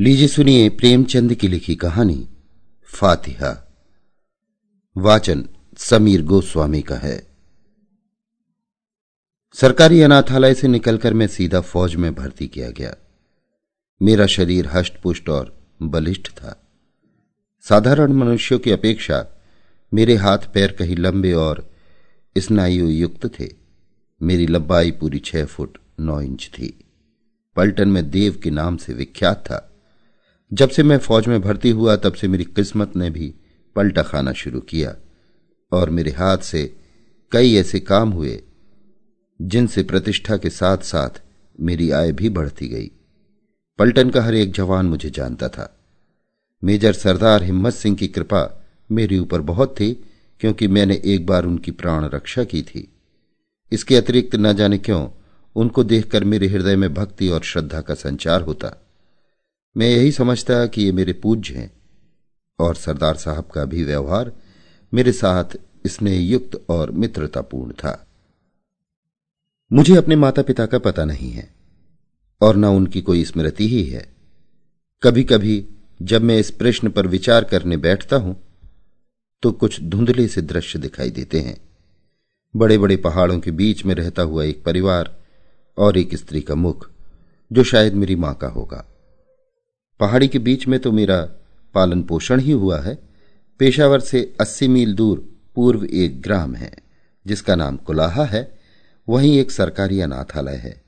लीजिए सुनिए प्रेमचंद की लिखी कहानी, फातिहा। वाचन समीर गोस्वामी का है। सरकारी अनाथालय से निकलकर मैं सीधा फौज में भर्ती किया गया। मेरा शरीर हष्टपुष्ट और बलिष्ठ था। साधारण मनुष्यों की अपेक्षा मेरे हाथ पैर कहीं लंबे और स्नायु युक्त थे। मेरी लंबाई पूरी छह फुट नौ इंच थी। पलटन में देव के नाम से विख्यात था। जब से मैं फौज में भर्ती हुआ, तब से मेरी किस्मत ने भी पलटा खाना शुरू किया और मेरे हाथ से कई ऐसे काम हुए, जिनसे प्रतिष्ठा के साथ साथ मेरी आय भी बढ़ती गई। पलटन का हर एक जवान मुझे जानता था। मेजर सरदार हिम्मत सिंह की कृपा मेरे ऊपर बहुत थी, क्योंकि मैंने एक बार उनकी प्राण रक्षा की थी। इसके अतिरिक्त न जाने क्यों, उनको देखकर मेरे हृदय में भक्ति और श्रद्धा का संचार होता। मैं यही समझता कि ये मेरे पूज्य हैं और सरदार साहब का भी व्यवहार मेरे साथ स्नेह युक्त और मित्रतापूर्ण था। मुझे अपने माता पिता का पता नहीं है और न उनकी कोई स्मृति ही है। कभी कभी जब मैं इस प्रश्न पर विचार करने बैठता हूँ तो कुछ धुंधले से दृश्य दिखाई देते हैं। बड़े बड़े पहाड़ों के बीच में रहता हुआ एक परिवार और एक स्त्री का मुख, जो शायद मेरी माँ का होगा। पहाड़ी के बीच में तो मेरा पालन पोषण ही हुआ है। पेशावर से अस्सी मील दूर पूर्व एक ग्राम है, जिसका नाम कुलाहा है। वहीं एक सरकारी अनाथालय है।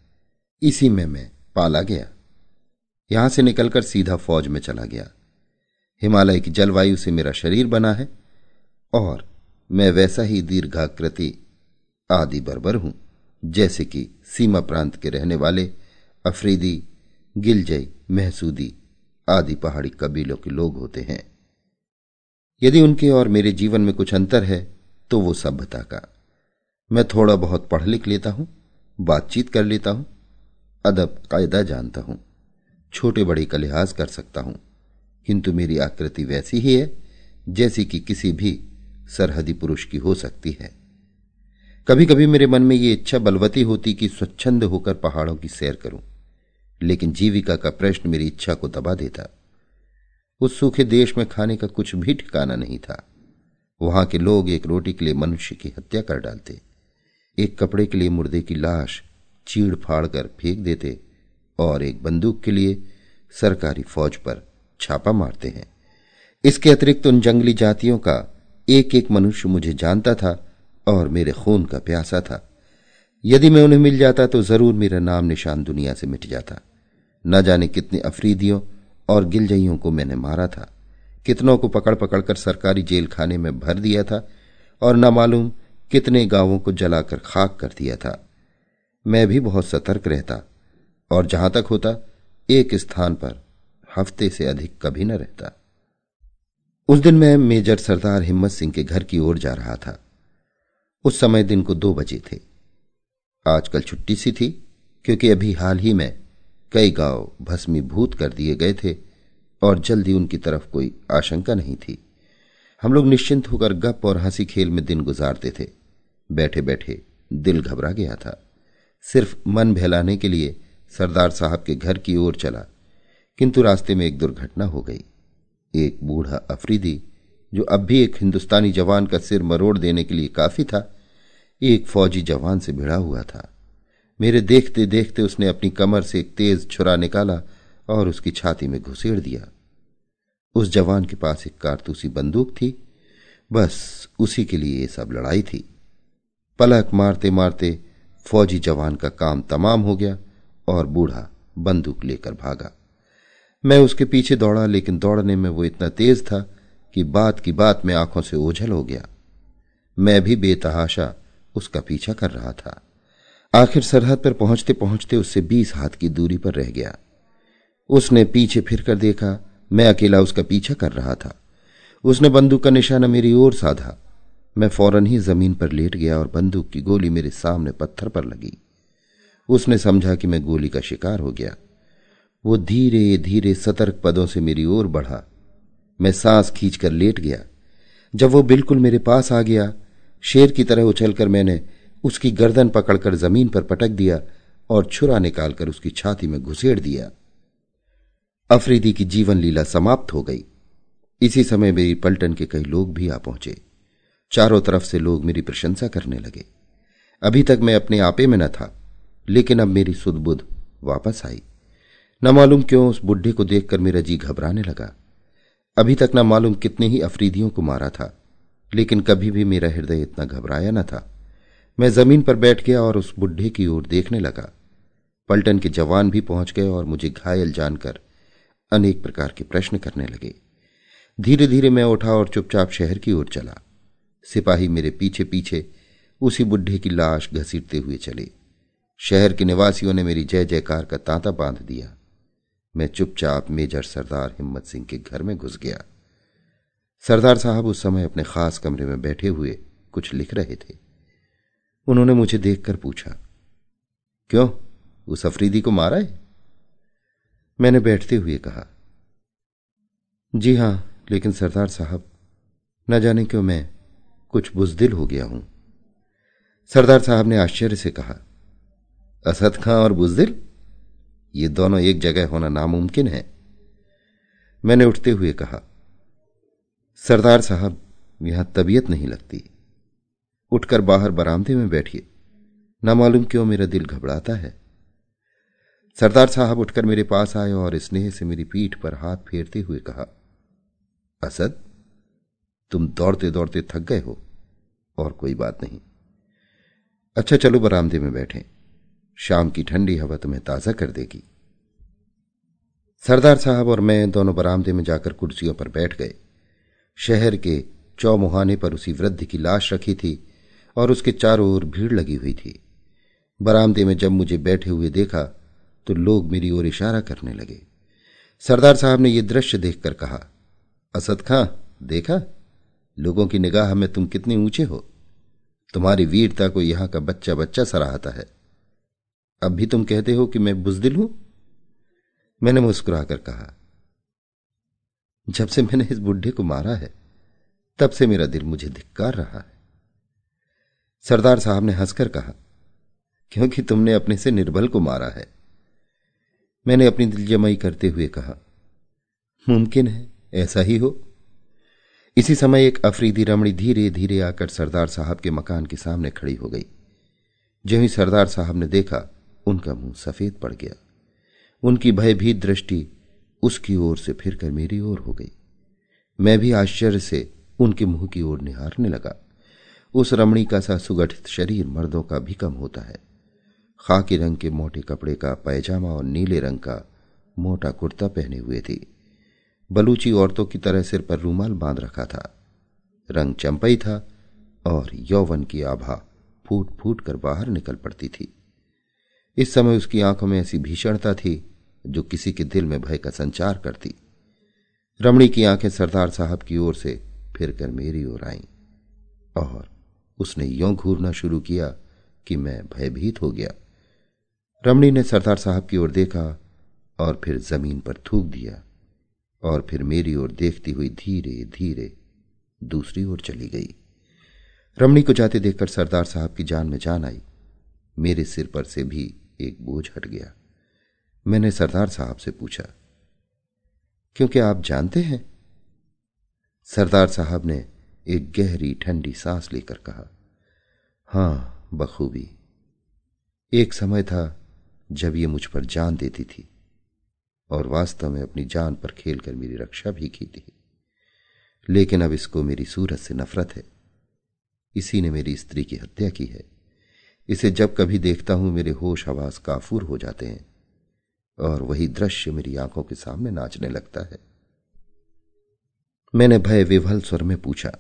इसी में मैं पाला गया। यहाँ से निकलकर सीधा फौज में चला गया। हिमालय की जलवायु से मेरा शरीर बना है और मैं वैसा ही दीर्घाकृति आदि बरबर हूँ, जैसे कि सीमा प्रांत के रहने वाले अफरीदी गिलजई महसूदी आदि पहाड़ी कबीलों के लोग होते हैं। यदि उनके और मेरे जीवन में कुछ अंतर है तो वो सभ्यता का। मैं थोड़ा बहुत पढ़ लिख लेता हूँ, बातचीत कर लेता हूँ, अदब कायदा जानता हूँ, छोटे बड़े का लिहाज कर सकता हूँ। किंतु मेरी आकृति वैसी ही है, जैसी कि किसी भी सरहदी पुरुष की हो सकती है। कभी कभी मेरे मन में ये इच्छा बलवती होती कि स्वच्छंद होकर पहाड़ों की सैर करूँ। लेकिन जीविका का प्रश्न मेरी इच्छा को दबा देता। उस सूखे देश में खाने का कुछ भी ठिकाना नहीं था। वहाँ के लोग एक रोटी के लिए मनुष्य की हत्या कर डालते। एक कपड़े के लिए मुर्दे की लाश चीड़ फाड़ कर फेंक देते और एक बंदूक के लिए सरकारी फौज पर छापा मारते हैं। इसके अतिरिक्त उन जंगली जातियों का एक एक मनुष्य मुझे जानता था और मेरे खून का प्यासा था। यदि मैं उन्हें मिल जाता तो ज़रूर मेरा नाम निशान दुनिया से मिट जाता। न जाने कितने अफरीदियों और गिलजइयों को मैंने मारा था, कितनों को पकड़ पकड़कर सरकारी जेल खाने में भर दिया था और न मालूम कितने गाँवों को जलाकर खाक कर दिया था। मैं भी बहुत सतर्क रहता और जहाँ तक होता, एक स्थान पर हफ़्ते से अधिक कभी न रहता। उस दिन मैं मेजर सरदार हिम्मत सिंह के घर की ओर जा रहा था। उस समय दिन को दो बजे थे। आजकल छुट्टी सी थी, क्योंकि अभी हाल ही में कई गाँव भस्मीभूत कर दिए गए थे और जल्दी उनकी तरफ़ कोई आशंका नहीं थी। हम लोग निश्चिंत होकर गप और हँसी खेल में दिन गुजारते थे। बैठे बैठे दिल घबरा गया था। सिर्फ़ मन बहलाने के लिए सरदार साहब के घर की ओर चला, किंतु रास्ते में एक दुर्घटना हो गई। एक बूढ़ा अफरीदी, जो अब भी एक हिंदुस्तानी जवान का सिर मरोड़ देने के लिए काफ़ी था, एक फौजी जवान से भिड़ा हुआ था। मेरे देखते देखते उसने अपनी कमर से एक तेज छुरा निकाला और उसकी छाती में घुसेड़ दिया। उस जवान के पास एक कारतूसी बंदूक थी। बस उसी के लिए ये सब लड़ाई थी। पलक मारते मारते फौजी जवान का काम तमाम हो गया और बूढ़ा बंदूक लेकर भागा। मैं उसके पीछे दौड़ा, लेकिन दौड़ने में वो इतना तेज था कि बात की बात में आँखों से ओझल हो गया। मैं भी बेतहाशा उसका पीछा कर रहा था। आखिर सरहद पर पहुँचते पहुँचते उससे बीस हाथ की दूरी पर रह गया। उसने पीछे फिरकर देखा, मैं अकेला उसका पीछा कर रहा था। उसने बंदूक का निशाना मेरी ओर साधा। मैं फ़ौरन ही ज़मीन पर लेट गया और बंदूक की गोली मेरे सामने पत्थर पर लगी। उसने समझा कि मैं गोली का शिकार हो गया। वो धीरे धीरे सतर्क पदों से मेरी ओर बढ़ा। मैं सांस खींचकर लेट गया। जब वो बिल्कुल मेरे पास आ गया, शेर की तरह उछलकर मैंने उसकी गर्दन पकड़कर ज़मीन पर पटक दिया और छुरा निकालकर उसकी छाती में घुसेड़ दिया। अफरीदी की जीवन लीला समाप्त हो गई। इसी समय मेरी पलटन के कई लोग भी आ पहुँचे। चारों तरफ़ से लोग मेरी प्रशंसा करने लगे। अभी तक मैं अपने आपे में न था, लेकिन अब मेरी सुदबुद वापस आई। न मालूम क्यों उस बुढ़े को देखकर मेरा जी घबराने लगा। अभी तक न मालूम कितने ही अफरीदियों को मारा था, लेकिन कभी भी मेरा हृदय इतना घबराया न था। मैं ज़मीन पर बैठ गया और उस बुढ़े की ओर देखने लगा। पलटन के जवान भी पहुँच गए और मुझे घायल जानकर अनेक प्रकार के प्रश्न करने लगे। धीरे धीरे मैं उठा और चुपचाप शहर की ओर चला। सिपाही मेरे पीछे पीछे उसी बुढ़े की लाश घसीटते हुए चले। शहर के निवासियों ने मेरी जय जयकार का तांता बाँध दिया। मैं चुपचाप मेजर सरदार हिम्मत सिंह के घर में घुस गया। सरदार साहब उस समय अपने खास कमरे में बैठे हुए कुछ लिख रहे थे। उन्होंने मुझे देखकर पूछा, क्यों? उस अफरीदी को मारा है? मैंने बैठते हुए कहा, जी हाँ, लेकिन सरदार साहब, न जाने क्यों मैं कुछ बुजदिल हो गया हूँ। सरदार साहब ने आश्चर्य से कहा, असद खां और बुजदिल? ये दोनों एक जगह होना नामुमकिन है। मैंने उठते हुए कहा, सरदार साहब, यहाँ तबीयत नहीं लगती। उठकर बाहर बरामदे में बैठिए। न मालूम क्यों मेरा दिल घबराता है। सरदार साहब उठकर मेरे पास आए और स्नेह से मेरी पीठ पर हाथ फेरते हुए कहा, असद, तुम दौड़ते दौड़ते थक गए हो, और कोई बात नहीं। अच्छा चलो बरामदे में बैठे। शाम की ठंडी हवा तुम्हें ताज़ा कर देगी। सरदार साहब और मैं दोनों बरामदे में जाकर कुर्सियों पर बैठ गए। शहर के चौमुहाने पर उसी वृद्ध की लाश रखी थी और उसके चारों ओर भीड़ लगी हुई थी। बरामदे में जब मुझे बैठे हुए देखा तो लोग मेरी ओर इशारा करने लगे। सरदार साहब ने यह दृश्य देखकर कहा, असद खां, देखा? लोगों की निगाह में तुम कितने ऊँचे हो। तुम्हारी वीरता को यहाँ का बच्चा बच्चा सराहता है। अब भी तुम कहते हो कि मैं बुजदिल हूँ? मैंने मुस्कुराकर कहा, जब से मैंने इस बुढ़े को मारा है, तब से मेरा दिल मुझे धिक्कार रहा है। सरदार साहब ने हंसकर कहा, क्योंकि तुमने अपने से निर्बल को मारा है। मैंने अपनी दिलजमाई करते हुए कहा, मुमकिन है, ऐसा ही हो। इसी समय एक अफरीदी रमणी धीरे धीरे आकर सरदार साहब के मकान के सामने खड़ी हो गई। जो ही सरदार साहब ने देखा, उनका मुँह सफ़ेद पड़ गया। उनकी भयभीत दृष्टि उसकी ओर से फिरकर मेरी ओर हो गई। मैं भी आश्चर्य से उनके मुँह की ओर निहारने लगा। उस रमणी का सा सुगठित शरीर मर्दों का भी कम होता है। खाकी रंग के मोटे कपड़े का पैजामा और नीले रंग का मोटा कुर्ता पहने हुए थी। बलूची औरतों की तरह सिर पर रूमाल बाँध रखा था। रंग चंपई था और यौवन की आभा फूट फूट कर बाहर निकल पड़ती थी। इस समय उसकी आँखों में ऐसी भीषणता थी जो किसी के दिल में भय का संचार करती। रमणी की आँखें सरदार साहब की ओर से फिरकर मेरी ओर आईं और उसने यों घूरना शुरू किया कि मैं भयभीत हो गया। रमणी ने सरदार साहब की ओर देखा और फिर ज़मीन पर थूक दिया और फिर मेरी ओर देखती हुई धीरे धीरे दूसरी ओर चली गई। रमणी को जाते देखकर सरदार साहब की जान में जान आई। मेरे सिर पर से भी एक बोझ हट गया। मैंने सरदार साहब से पूछा, क्योंकि आप जानते हैं? सरदार साहब ने एक गहरी ठंडी सांस लेकर कहा, हाँ, बखूबी। एक समय था जब ये मुझ पर जान देती थी और वास्तव में अपनी जान पर खेलकर मेरी रक्षा भी की थी। लेकिन अब इसको मेरी सूरत से नफरत है। इसी ने मेरी स्त्री की हत्या की है। इसे जब कभी देखता हूँ, मेरे होश हवास काफूर हो जाते हैं और वही दृश्य मेरी आँखों के सामने नाचने लगता है। मैंने भय विभल स्वर में पूछा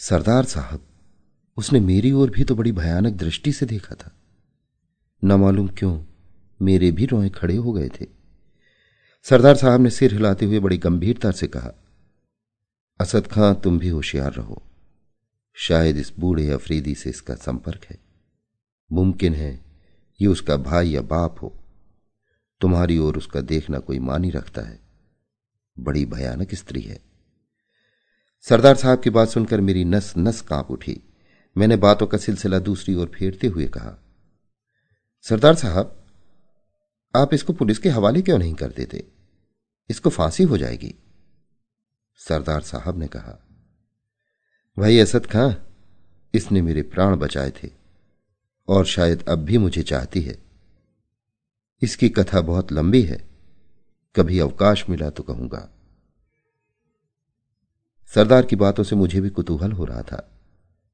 सरदार साहब, उसने मेरी ओर भी तो बड़ी भयानक दृष्टि से देखा था। न मालूम क्यों मेरे भी रोए खड़े हो गए थे। सरदार साहब ने सिर हिलाते हुए बड़ी गंभीरता से कहा, असद खां, तुम भी होशियार रहो। शायद इस बूढ़े अफरीदी से इसका संपर्क है। मुमकिन है ये उसका भाई या बाप हो। तुम्हारी ओर उसका देखना कोई मानी रखता है। बड़ी भयानक स्त्री है। सरदार साहब की बात सुनकर मेरी नस नस काँप उठी। मैंने बातों का सिलसिला दूसरी ओर फेरते हुए कहा, सरदार साहब, आप इसको पुलिस के हवाले क्यों नहीं कर देते? इसको फांसी हो जाएगी। सरदार साहब ने कहा, भाई असद खां, इसने मेरे प्राण बचाए थे और शायद अब भी मुझे चाहती है। इसकी कथा बहुत लंबी है, कभी अवकाश मिला तो कहूँगा। सरदार की बातों से मुझे भी कुतूहल हो रहा था।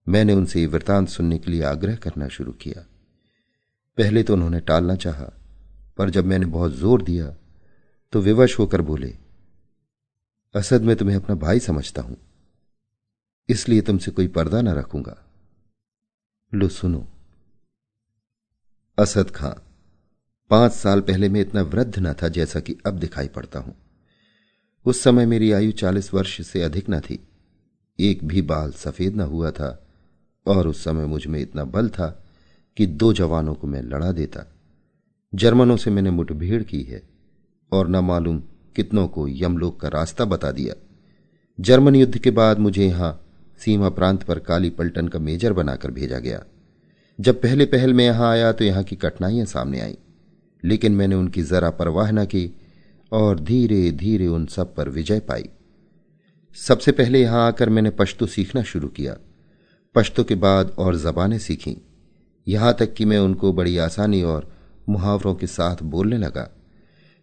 मैंने उनसे ये वृतांत सुनने के लिए आग्रह करना शुरू किया। पहले तो उन्होंने टालना चाहा, पर जब मैंने बहुत ज़ोर दिया तो विवश होकर बोले, असद मैं तुम्हें अपना भाई समझता हूँ। इसलिए तुमसे कोई पर्दा न रखूँगा। लो, सुनो। असद खां, पाँच साल पहले मैं इतना वृद्ध न था जैसा कि अब दिखाई पड़ता हूँ। उस समय मेरी आयु चालीस वर्ष से अधिक न थी। एक भी बाल सफ़ेद न हुआ था और उस समय मुझमें इतना बल था कि दो जवानों को मैं लड़ा देता। जर्मनों से मैंने मुठभेड़ की है और न मालूम कितनों को यमलोक का रास्ता बता दिया। जर्मन युद्ध के बाद मुझे यहाँ सीमा प्रांत पर काली पलटन का मेजर बनाकर भेजा गया। जब पहले पहल में यहाँ आया तो यहाँ की कठिनाइयाँ सामने आई, लेकिन मैंने उनकी जरा परवाह न की और धीरे धीरे उन सब पर विजय पाई। सबसे पहले यहाँ आकर मैंने पश्तो सीखना शुरू किया। पश्तो के बाद और जबानें सीखी। यहाँ तक कि मैं उनको बड़ी आसानी और मुहावरों के साथ बोलने लगा।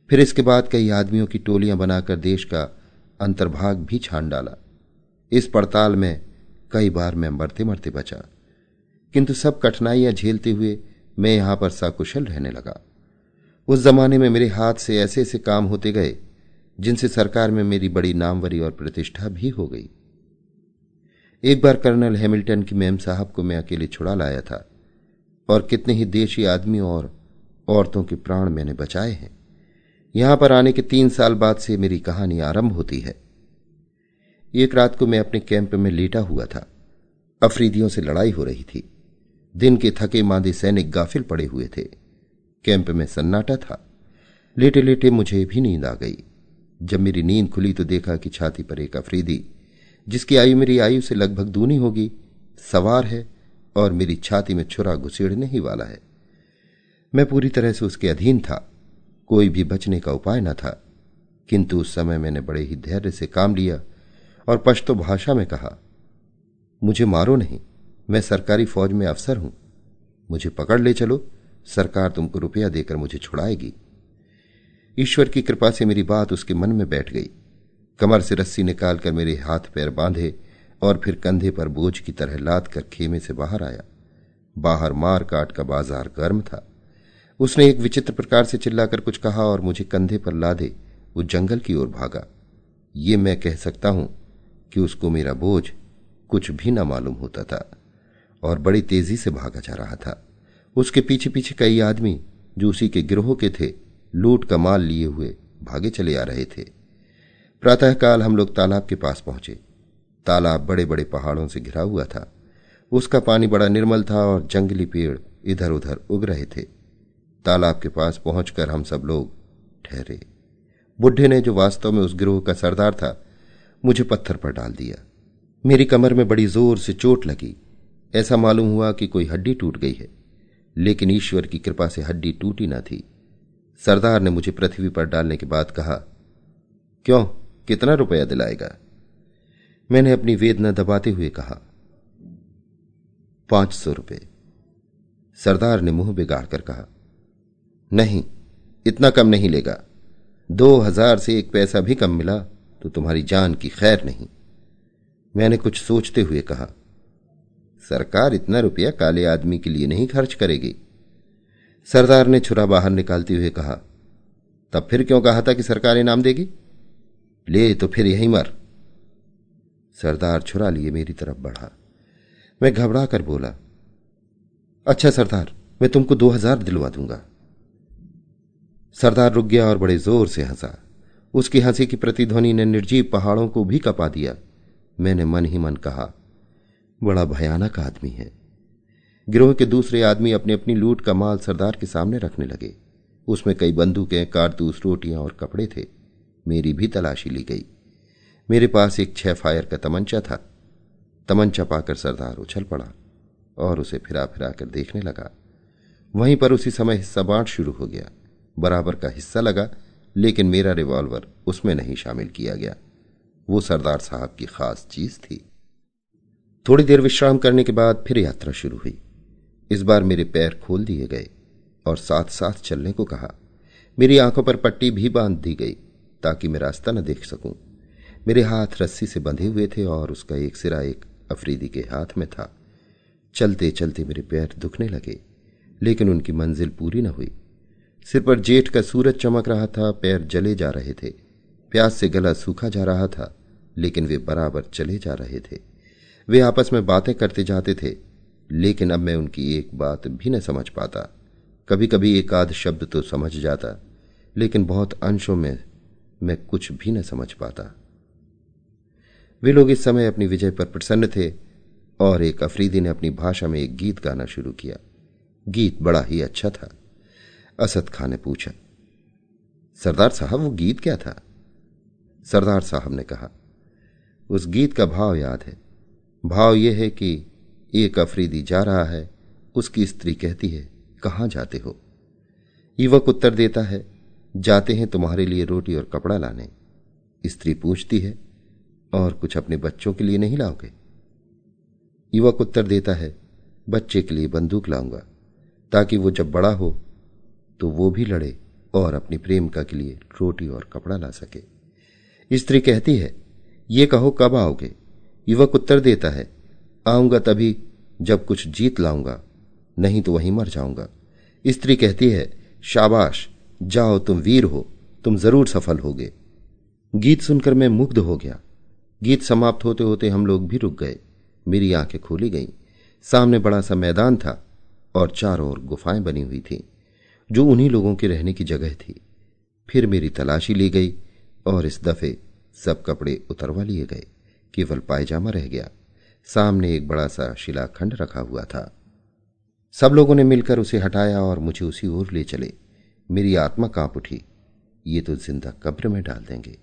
फिर इसके बाद कई आदमियों की टोलियाँ बनाकर देश का अंतर्भाग भी छान डाला। इस पड़ताल में कई बार मैं मरते मरते बचा। किंतु सब कठिनाइयाँ झेलते हुए मैं यहाँ पर साकुशल रहने लगा। उस जमाने में मेरे हाथ से ऐसे ऐसे काम होते गए, जिनसे सरकार में मेरी बड़ी नामवरी और प्रतिष्ठा भी हो गई। एक बार कर्नल हैमिल्टन की मैम साहब को मैं अकेले छुड़ा लाया था, और कितने ही देशी आदमियों और औरतों के प्राण मैंने बचाए हैं। यहाँ पर आने के तीन साल बाद से मेरी कहानी आरंभ होती है। एक रात को मैं अपने कैंप में लेटा हुआ था। अफरीदियों से लड़ाई हो रही थी। दिन के थके मांदे सैनिक गाफिल पड़े हुए थे। कैंप में सन्नाटा था। लेटे लेटे मुझे भी नींद आ गई। जब मेरी नींद खुली तो देखा कि छाती पर एक अफरीदी, जिसकी आयु मेरी आयु से लगभग दूनी होगी, सवार है और मेरी छाती में छुरा घुसेड़ने ही वाला है। मैं पूरी तरह से उसके अधीन था। कोई भी बचने का उपाय न था। किंतु उस समय मैंने बड़े ही धैर्य से काम लिया और पश्तो भाषा में कहा, मुझे मारो नहीं। मैं सरकारी फौज में अफसर हूँ। मुझे पकड़ ले चलो। सरकार तुमको रुपया देकर मुझे छुड़ाएगी। ईश्वर की कृपा से मेरी बात उसके मन में बैठ गई। कमर से रस्सी निकालकर मेरे हाथ पैर बांधे और फिर कंधे पर बोझ की तरह लाद कर खेमे से बाहर आया। बाहर मार काट का बाज़ार गर्म था। उसने एक विचित्र प्रकार से चिल्लाकर कुछ कहा और मुझे कंधे पर लादे वो जंगल की ओर भागा। ये मैं कह सकता हूँ कि उसको मेरा बोझ कुछ भी न मालूम होता था और बड़ी तेज़ी से भागा जा रहा था। उसके पीछे पीछे कई आदमी, जो उसी के गिरोह के थे, लूट का माल लिए हुए भागे चले आ रहे थे। प्रातःकाल हम लोग तालाब के पास पहुँचे। तालाब बड़े बड़े पहाड़ों से घिरा हुआ था। उसका पानी बड़ा निर्मल था और जंगली पेड़ इधर उधर उग रहे थे। तालाब के पास पहुंचकर हम सब लोग ठहरे। बुढ़े ने जो वास्तव में उस गिरोह का सरदार था, मुझे पत्थर पर डाल दिया। मेरी कमर में बड़ी ज़ोर से चोट लगी। ऐसा मालूम हुआ कि कोई हड्डी टूट गई है। लेकिन ईश्वर की कृपा से हड्डी टूटी न थी। सरदार ने मुझे पृथ्वी पर डालने के बाद कहा, क्यों? कितना रुपया दिलाएगा? मैंने अपनी वेदना दबाते हुए कहा, पाँच सौ रुपये। सरदार ने मुँह बिगाड़कर कहा, नहीं, इतना कम नहीं लेगा। दो हज़ार से एक पैसा भी कम मिला तो तुम्हारी जान की खैर नहीं। मैंने कुछ सोचते हुए कहा सरकार इतना रुपया काले आदमी के लिए नहीं खर्च करेगी। सरदार ने छुरा बाहर निकालते हुए कहा, तब फिर क्यों कहा था कि सरकार इनाम देगी? ले तो फिर यही मर। सरदार छुरा लिए मेरी तरफ़ बढ़ा। मैं घबरा कर बोला अच्छा सरदार, मैं तुमको दो हज़ार दिलवा दूँगा। सरदार रुक गया और बड़े ज़ोर से हंसा। उसकी हँसी की प्रतिध्वनि ने निर्जीव पहाड़ों को भी कपा दिया। मैंने मन ही मन कहा बड़ा भयानक आदमी है। गिरोह के दूसरे आदमी अपनी अपनी लूट का माल सरदार के सामने रखने लगे। उसमें कई बंदूकें, कारतूस, रोटियाँ और कपड़े थे। मेरी भी तलाशी ली गई। मेरे पास एक छह फायर का तमंचा था। तमंचा पाकर सरदार उछल पड़ा और उसे फिरा फिरा कर देखने लगा। वहीं पर उसी समय हिस्सा बांट शुरू हो गया। बराबर का हिस्सा लगा, लेकिन मेरा रिवॉल्वर उसमें नहीं शामिल किया गया। वो सरदार साहब की खास चीज़ थी। थोड़ी देर विश्राम करने के बाद फिर यात्रा शुरू हुई। इस बार मेरे पैर खोल दिए गए और साथ साथ चलने को कहा। मेरी आँखों पर पट्टी भी बाँध दी गई ताकि मैं रास्ता न देख सकूँ। मेरे हाथ रस्सी से बंधे हुए थे और उसका एक सिरा एक अफरीदी के हाथ में था। चलते चलते मेरे पैर दुखने लगे, लेकिन उनकी मंजिल पूरी न हुई। सिर पर जेठ का सूरज चमक रहा था, पैर जले जा रहे थे। प्यास से गला सूखा जा रहा था, लेकिन वे बराबर चले जा रहे थे। वे आपस में बातें करते जाते थे, लेकिन अब मैं उनकी एक बात भी न समझ पाता। कभी कभी एक आध शब्द तो समझ जाता, लेकिन बहुत अंशों में मैं कुछ भी न समझ पाता। वे लोग इस समय अपनी विजय पर प्रसन्न थे, और एक अफरीदी ने अपनी भाषा में एक गीत गाना शुरू किया। गीत बड़ा ही अच्छा था। असद खान ने पूछा, सरदार साहब, वो गीत क्या था? सरदार साहब ने कहा, उस गीत का भाव याद है। भाव यह है कि एक अफरीदी जा रहा है, उसकी स्त्री कहती है, कहाँ जाते हो? युवक उत्तर देता है, जाते हैं तुम्हारे लिए रोटी और कपड़ा लाने। स्त्री पूछती है, और कुछ अपने बच्चों के लिए नहीं लाओगे? युवक उत्तर देता है, बच्चे के लिए बंदूक लाऊँगा, ताकि वो जब बड़ा हो तो वो भी लड़े और अपनी प्रेमिका के लिए रोटी और कपड़ा ला सके। स्त्री कहती है, ये कहो कब आओगे? युवक उत्तर देता है, आऊँगा तभी जब कुछ जीत लाऊँगा, नहीं तो वहीं मर जाऊँगा। स्त्री कहती है, शाबाश, जाओ तुम वीर हो, तुम ज़रूर सफल होगे। गीत सुनकर मैं मुग्ध हो गया। गीत समाप्त होते होते हम लोग भी रुक गए। मेरी आँखें खोली गईं। सामने बड़ा सा मैदान था और चारों ओर गुफाएँ बनी हुई थीं, जो उन्हीं लोगों के रहने की जगह थी। फिर मेरी तलाशी ली गई और इस दफे सब कपड़े उतरवा लिए गए। केवल पायजामा रह गया। सामने एक बड़ा सा शिलाखंड रखा हुआ था। सब लोगों ने मिलकर उसे हटाया और मुझे उसी ओर ले चले। मेरी आत्मा काँप उठी। ये तो ज़िंदा कब्र में डाल देंगे।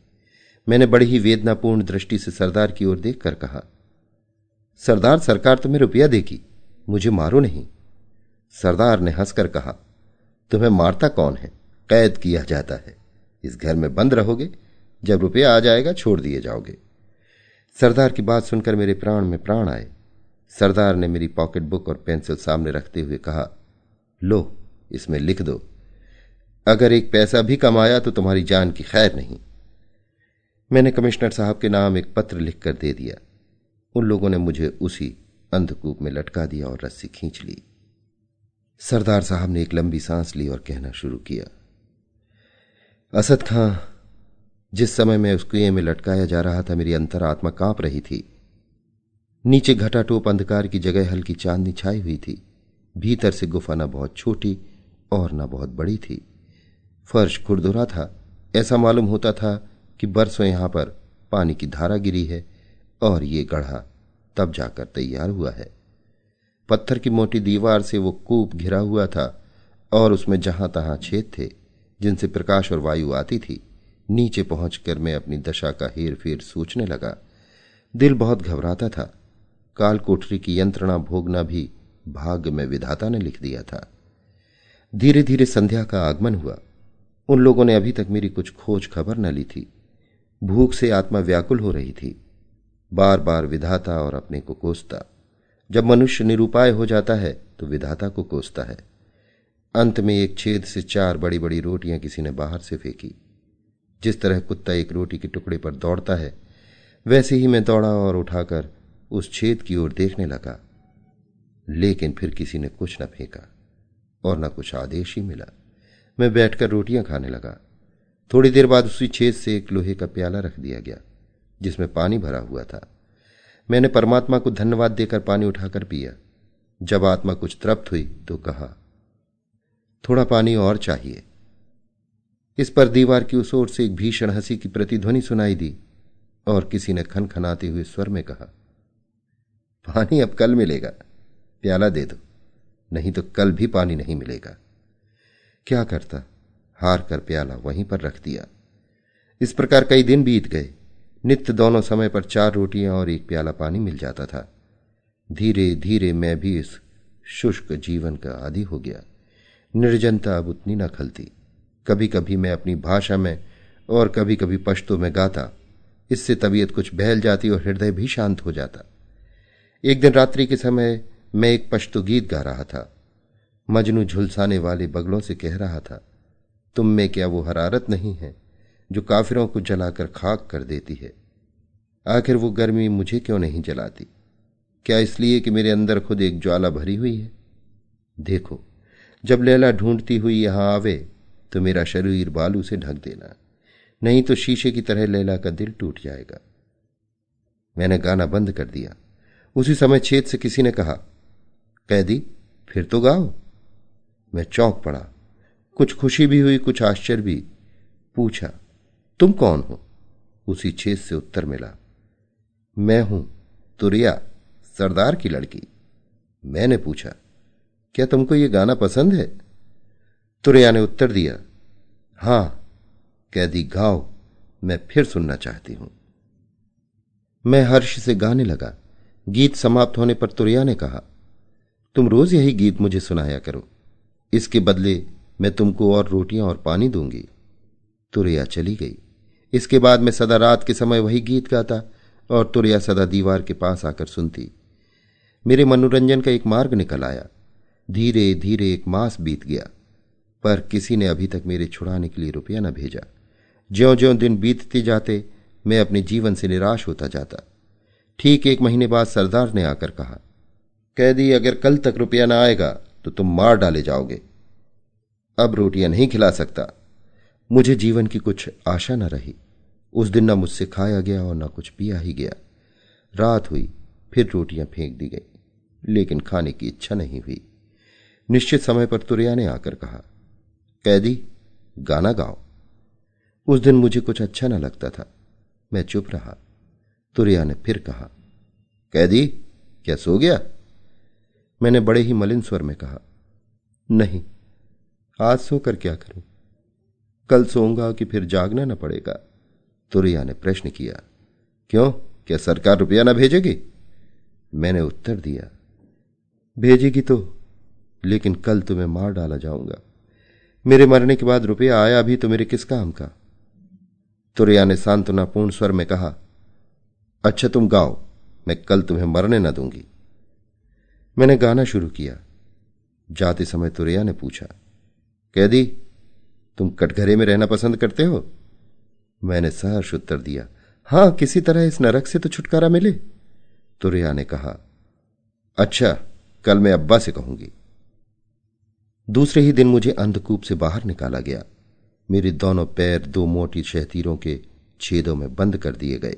मैंने बड़ी ही वेदनापूर्ण दृष्टि से सरदार की ओर देखकर कहा, सरदार, सरकार तुम्हें रुपया देगी, मुझे मारो नहीं। सरदार ने हंसकर कहा, तुम्हें मारता कौन है? कैद किया जाता है। इस घर में बंद रहोगे। जब रुपया आ जाएगा, छोड़ दिए जाओगे। सरदार की बात सुनकर मेरे प्राण में प्राण आए। सरदार ने मेरी पॉकेट बुक और पेंसिल सामने रखते हुए कहा, लो, इसमें लिख दो। अगर एक पैसा भी कमाया तो तुम्हारी जान की खैर नहीं। मैंने कमिश्नर साहब के नाम एक पत्र लिखकर दे दिया। उन लोगों ने मुझे उसी अंधकूप में लटका दिया और रस्सी खींच ली। सरदार साहब ने एक लंबी सांस ली और कहना शुरू किया, असद खां जिस समय मैं उस कुएँ में लटकाया जा रहा था, मेरी अंतरात्मा काँप रही थी। नीचे घटाटोप अंधकार की जगह हल्की चांदनी छाई हुई थी। भीतर से गुफा न बहुत छोटी और न बहुत बड़ी थी। फर्श खुरदुरा था। ऐसा मालूम होता था कि बरसों यहाँ पर पानी की धारा गिरी है और ये गढ़ा तब जाकर तैयार हुआ है। पत्थर की मोटी दीवार से वो कूप घिरा हुआ था और उसमें जहाँ तहां छेद थे, जिनसे प्रकाश और वायु आती थी नीचे पहुंचकर मैं अपनी दशा का हेर फेर सोचने लगा। दिल बहुत घबराता था। काल कोठरी की यंत्रणा भोगना भी भाग्य में विधाता ने लिख दिया था। धीरे धीरे संध्या का आगमन हुआ। उन लोगों ने अभी तक मेरी कुछ खोज खबर न ली थी। भूख से आत्मा व्याकुल हो रही थी। बार बार विधाता और अपने को कोसता। जब मनुष्य निरूपाय हो जाता है तो विधाता को कोसता है। अंत में एक छेद से चार बड़ी बड़ी रोटियाँ किसी ने बाहर से फेंकी। जिस तरह कुत्ता एक रोटी के टुकड़े पर दौड़ता है, वैसे ही मैं दौड़ा और उठाकर उस छेद की ओर देखने लगा। लेकिन फिर किसी ने कुछ न फेंका और न कुछ आदेश ही मिला। मैं बैठकर रोटियाँ खाने लगा। थोड़ी देर बाद उसी छेद से एक लोहे का प्याला रख दिया गया, जिसमें पानी भरा हुआ था। मैंने परमात्मा को धन्यवाद देकर पानी उठाकर पिया। जब आत्मा कुछ तृप्त हुई तो कहा, थोड़ा पानी और चाहिए। इस पर दीवार की उस ओर से एक भीषण हँसी की प्रतिध्वनि सुनाई दी, और किसी ने खनखनाते हुए स्वर में कहा, पानी अब कल मिलेगा, प्याला दे दो, नहीं तो कल भी पानी नहीं मिलेगा। क्या करता? हार कर प्याला वहीं पर रख दिया। इस प्रकार कई दिन बीत गए। नित्य दोनों समय पर चार रोटियाँ और एक प्याला पानी मिल जाता था। धीरे धीरे मैं भी इस शुष्क जीवन का आदि हो गया। निर्जनता अब उतनी न खलती। कभी कभी मैं अपनी भाषा में और कभी कभी पश्तो में गाता। इससे तबीयत कुछ बहल जाती और हृदय भी शांत हो जाता। एक दिन रात्रि के समय मैं एक पश्तो गीत गा रहा था। मजनू झुलसाने वाले बगलों से कह रहा था, तुम में क्या वो हरारत नहीं है जो काफिरों को जलाकर खाक कर देती है? आखिर वो गर्मी मुझे क्यों नहीं जलाती? क्या इसलिए कि मेरे अंदर खुद एक ज्वाला भरी हुई है? देखो, जब लैला ढूंढती हुई यहाँ आवे तो मेरा शरीर बालू से ढक देना। नहीं तो शीशे की तरह लैला का दिल टूट जाएगा। मैंने गाना बंद कर दिया। उसी समय छेद से किसी ने कहा, कैदी, फिर तो गाओ। मैं चौंक पड़ा। कुछ खुशी भी हुई, कुछ आश्चर्य भी। पूछा, तुम कौन हो? उसी छेद से उत्तर मिला, मैं हूँ तुरिया, सरदार की लड़की। मैंने पूछा, क्या तुमको ये गाना पसंद है? तुरिया ने उत्तर दिया, हाँ, कैदी गाओ मैं फिर सुनना चाहती हूँ. मैं हर्ष से गाने लगा। गीत समाप्त होने पर तुरैया ने कहा, तुम रोज यही गीत मुझे सुनाया करो। इसके बदले मैं तुमको और रोटियाँ और पानी दूँगी। तुरैया चली गई। इसके बाद मैं सदा रात के समय वही गीत गाता और तुरैया सदा दीवार के पास आकर सुनती। मेरे मनोरंजन का एक मार्ग निकल आया। धीरे धीरे एक मास बीत गया। पर किसी ने अभी तक मेरे छुड़ाने के लिए रुपया न भेजा। ज्यो ज्यो दिन बीतते जाते, मैं अपने जीवन से निराश होता जाता। ठीक एक महीने बाद सरदार ने आकर कहा, कैदी, अगर कल तक रुपया ना आएगा तो तुम मार डाले जाओगे। अब रोटियाँ नहीं खिला सकता। मुझे जीवन की कुछ आशा न रही। उस दिन न मुझसे खाया गया और न कुछ पिया ही गया। रात हुई, फिर रोटियाँ फेंक दी गई, लेकिन खाने की इच्छा नहीं हुई। निश्चित समय पर तुरिया ने आकर कहा कैदी, गाना गाओ। उस दिन मुझे कुछ अच्छा ना लगता था। मैं चुप रहा। तुरिया ने फिर कहा, कैदी, क्या सो गया? मैंने बड़े ही मलिन स्वर में कहा, नहीं, आज सोकर क्या करूँ? कल सोऊँगा कि फिर जागना ना पड़ेगा। तुरिया ने प्रश्न किया, क्यों? क्या सरकार रुपया ना भेजेगी? मैंने उत्तर दिया, भेजेगी तो लेकिन कल तुम्हें मार डाला जाऊँगा। मेरे मरने के बाद रुपया आया भी तो मेरे किस काम का? तुरैया ने सांत्वनापूर्ण स्वर में कहा अच्छा तुम गाओ, मैं कल तुम्हें मरने न दूँगी। मैंने गाना शुरू किया। जाते समय तुरैया ने पूछा, कैदी, तुम कटघरे में रहना पसंद करते हो? मैंने सहर्ष उत्तर दिया, हाँ, किसी तरह इस नरक से तो छुटकारा मिले। तुरैया ने कहा अच्छा कल मैं अब्बा से कहूँगी। दूसरे ही दिन मुझे अंधकूप से बाहर निकाला गया। मेरे दोनों पैर दो मोटी शहतीरों के छेदों में बंद कर दिए गए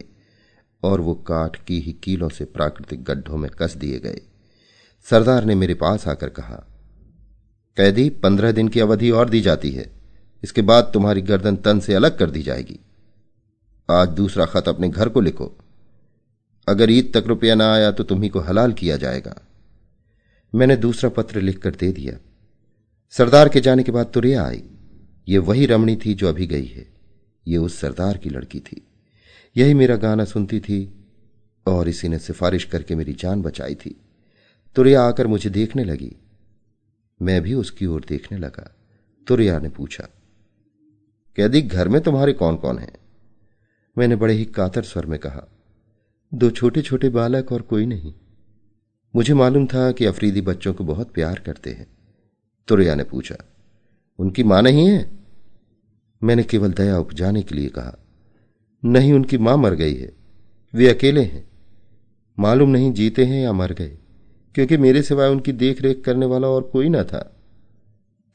और वो काठ की ही कीलों से प्राकृतिक गड्ढों में कस दिए गए। सरदार ने मेरे पास आकर कहा, कैदी, पंद्रह दिन की अवधि और दी जाती है। इसके बाद तुम्हारी गर्दन तन से अलग कर दी जाएगी। आज दूसरा खत अपने घर को लिखो। अगर ईद तक रुपया ना आया तो तुम्ही को हलाल किया जाएगा। मैंने दूसरा पत्र लिखकर दे दिया। सरदार के जाने के बाद तुरिया आई। ये वही रमणी थी जो अभी गई है। ये उस सरदार की लड़की थी। यही मेरा गाना सुनती थी और इसी ने सिफारिश करके मेरी जान बचाई थी। तुरिया आकर मुझे देखने लगी। मैं भी उसकी ओर देखने लगा। तुरिया ने पूछा कैदी घर में तुम्हारे कौन कौन हैं? मैंने बड़े ही कातर स्वर में कहा, दो छोटे छोटे बालक और कोई नहीं। मुझे मालूम था कि अफरीदी बच्चों को बहुत प्यार करते हैं। तुरिया ने पूछा, उनकी माँ नहीं है? मैंने केवल दया उपजाने के लिए कहा, नहीं, उनकी माँ मर गई है। वे अकेले हैं। मालूम नहीं जीते हैं या मर गए, क्योंकि मेरे सिवाय उनकी देख रेख करने वाला और कोई न था।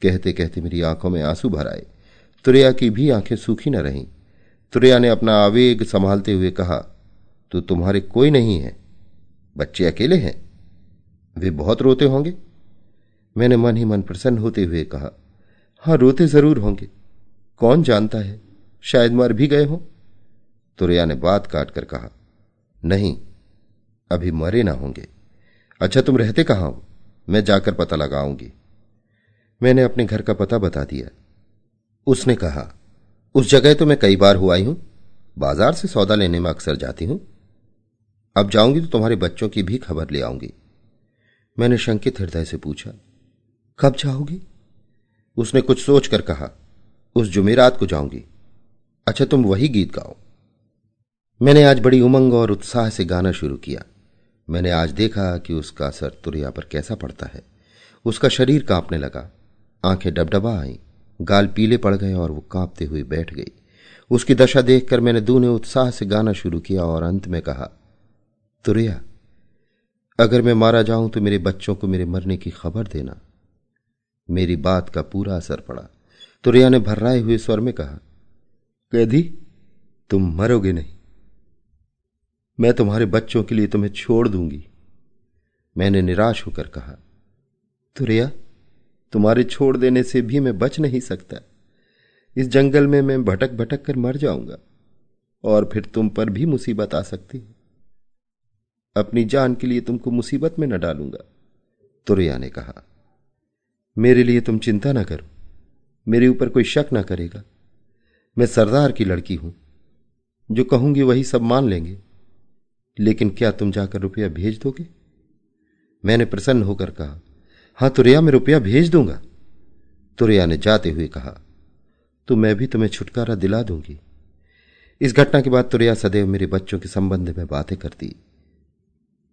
कहते कहते मेरी आँखों में आँसू भर आए। तुरैया की भी आँखें सूखी न रहीं। तुरैया ने अपना आवेग संभालते हुए कहा तो तुम्हारे कोई नहीं है? बच्चे अकेले हैं? वे बहुत रोते होंगे? मैंने मन ही मन प्रसन्न होते हुए कहा, हाँ, रोते ज़रूर होंगे। कौन जानता है? शायद मर भी गए हो? तुरैया ने बात काट कर कहा, नहीं, अभी मरे ना होंगे। अच्छा तुम रहते कहाँ हो? मैं जाकर पता लगाऊँगी। मैंने अपने घर का पता बता दिया। उसने कहा, उस जगह तो मैं कई बार हुआ हूँ। बाज़ार से सौदा लेने में अक्सर जाती हूँ। अब जाऊँगी तो तुम्हारे बच्चों की भी खबर ले आऊँगी। मैंने शंकित हृदय से पूछा कब जाओगी? उसने कुछ सोचकर कहा, उस जुमेरात को जाऊँगी। अच्छा तुम वही गीत गाओ। मैंने आज बड़ी उमंग और उत्साह से गाना शुरू किया। मैंने आज देखा कि उसका असर तुरिया पर कैसा पड़ता है। उसका शरीर कांपने लगा। आँखें डबडबा आई। गाल पीले पड़ गए और वो कांपते हुए बैठ गई। उसकी दशा देखकर मैंने दूने उत्साह से गाना शुरू किया और अंत में कहा, तुरिया, अगर मैं मारा जाऊँ तो मेरे बच्चों को मेरे मरने की खबर देना। मेरी बात का पूरा असर पड़ा। तुरिया ने भर्राए हुए स्वर में कहा, कैदी, तुम मरोगे नहीं। मैं तुम्हारे बच्चों के लिए तुम्हें छोड़ दूँगी। मैंने निराश होकर कहा, तुरिया, तुम्हारे छोड़ देने से भी मैं बच नहीं सकता। इस जंगल में मैं भटक भटक कर मर जाऊँगा, और फिर तुम पर भी मुसीबत आ सकती है। अपनी जान के लिए तुमको मुसीबत में न डालूँगा, तुरैया ने कहा। मेरे लिए तुम चिंता ना करो। मेरे ऊपर कोई शक ना करेगा। मैं सरदार की लड़की हूँ। जो कहूँगी वही सब मान लेंगे। लेकिन क्या तुम जाकर रुपया भेज दोगे? मैंने प्रसन्न होकर कहा, हाँ, तुरैया, मैं रुपया भेज दूँगा। तुरैया ने जाते हुए कहा तो मैं भी तुम्हें छुटकारा दिला दूँगी। इस घटना के बाद तुरैया सदैव मेरे बच्चों के संबंध में बातें करती।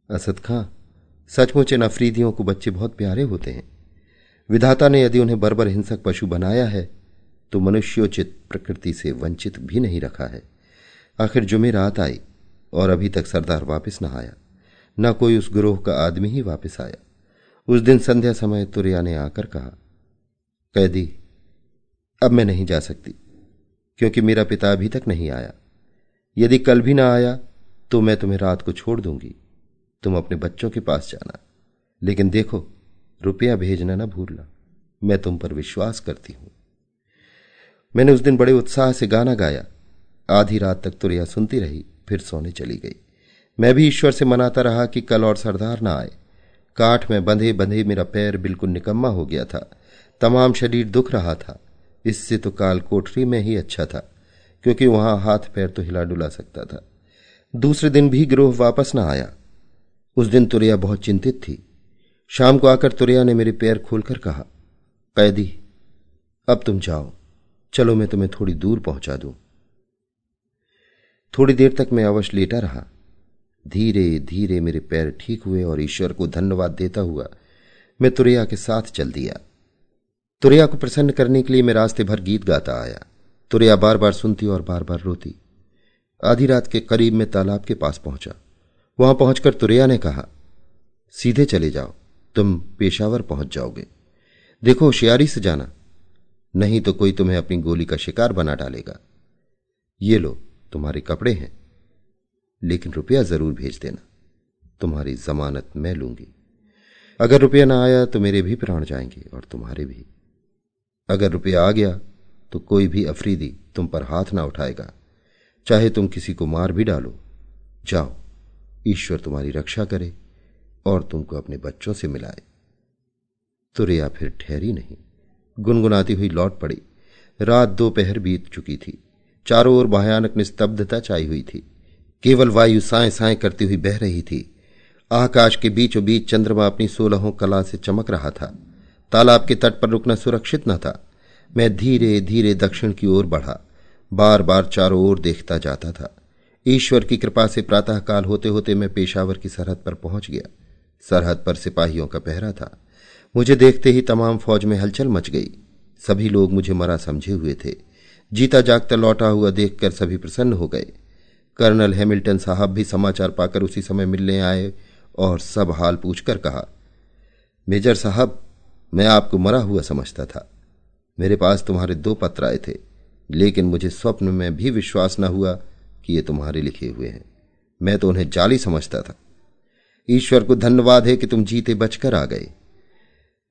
असद खां, सचमुच इन अफरीदियों को बच्चे बहुत प्यारे होते हैं। विधाता ने यदि उन्हें बर्बर हिंसक पशु बनाया है तो मनुष्योचित प्रकृति से वंचित भी नहीं रखा है। आखिर जुमे रात आई, और अभी तक सरदार वापस न आया। न कोई उस ग्रोह का आदमी ही वापस आया। उस दिन संध्या समय तुरिया ने आकर कहा, कैदी, अब मैं नहीं जा सकती, क्योंकि मेरा पिता अभी तक नहीं आया। यदि कल भी ना आया तो मैं तुम्हें रात को छोड़ दूँगी। तुम अपने बच्चों के पास जाना। लेकिन देखो रुपया भेजना ना भूलना। मैं तुम पर विश्वास करती हूँ। मैंने उस दिन बड़े उत्साह से गाना गाया। आधी रात तक तुरिया सुनती रही, फिर सोने चली गई। मैं भी ईश्वर से मनाता रहा कि कल और सरदार ना आए। काठ में बंधे बंधे मेरा पैर बिल्कुल निकम्मा हो गया था। तमाम शरीर दुख रहा था। इससे तो काल कोठरी में ही अच्छा था, क्योंकि वहाँ हाथ पैर तो हिला डुला सकता था। दूसरे दिन भी गिरोह वापस न आया। उस दिन तुरिया बहुत चिंतित थी। शाम को आकर तुरिया ने मेरे पैर खोलकर कहा, कैदी, अब तुम जाओ। चलो मैं तुम्हें थोड़ी दूर पहुँचा दूँ। थोड़ी देर तक मैं अवश्य लेटा रहा। धीरे धीरे मेरे पैर ठीक हुए और ईश्वर को धन्यवाद देता हुआ मैं तुरैया के साथ चल दिया। तुरैया को प्रसन्न करने के लिए मैं रास्ते भर गीत गाता आया। तुरैया बार बार सुनती और बार बार रोती। आधी रात के करीब मैं तालाब के पास पहुँचा। वहाँ पहुंचकर तुरैया ने कहा, सीधे चले जाओ। तुम पेशावर पहुँच जाओगे। देखो, होशियारी से जाना। नहीं तो कोई तुम्हें अपनी गोली का शिकार बना डालेगा। ये लो, तुम्हारे कपड़े हैं। लेकिन रुपया ज़रूर भेज देना। तुम्हारी जमानत मैं लूँगी। अगर रुपया ना आया तो मेरे भी प्राण जाएँगे और तुम्हारे भी। अगर रुपया आ गया तो कोई भी अफरीदी तुम पर हाथ ना उठाएगा। चाहे तुम किसी को मार भी डालो। जाओ, ईश्वर तुम्हारी रक्षा करे। और तुमको अपने बच्चों से मिलाए। तुरिया फिर ठहरी नहीं। गुनगुनाती हुई लौट पड़ी। रात दोपहर बीत चुकी थी। चारों ओर भयानक निस्तब्धता छाई हुई थी। केवल वायु साए साए करती हुई बह रही थी। आकाश के बीचों बीच चंद्रमा अपनी सोलहों कला से चमक रहा था। तालाब के तट पर रुकना सुरक्षित न था। मैं धीरे धीरे दक्षिण की ओर बढ़ा। बार बार चारों ओर देखता जाता था। ईश्वर की कृपा से प्रातःकाल होते होते मैं पेशावर की सरहद पर पहुँच गया। सरहद पर सिपाहियों का पहरा था। मुझे देखते ही तमाम फौज में हलचल मच गई। सभी लोग मुझे मरा समझे हुए थे। जीता जागता लौटा हुआ देखकर सभी प्रसन्न हो गए। कर्नल हैमिल्टन साहब भी समाचार पाकर उसी समय मिलने आए और सब हाल पूछकर कहा, मेजर साहब, मैं आपको मरा हुआ समझता था। मेरे पास तुम्हारे दो पत्र आए थे, लेकिन मुझे स्वप्न में भी विश्वास न हुआ कि ये तुम्हारे लिखे हुए हैं। मैं तो उन्हें जाली समझता था। ईश्वर को धन्यवाद है कि तुम जीते बचकर आ गए।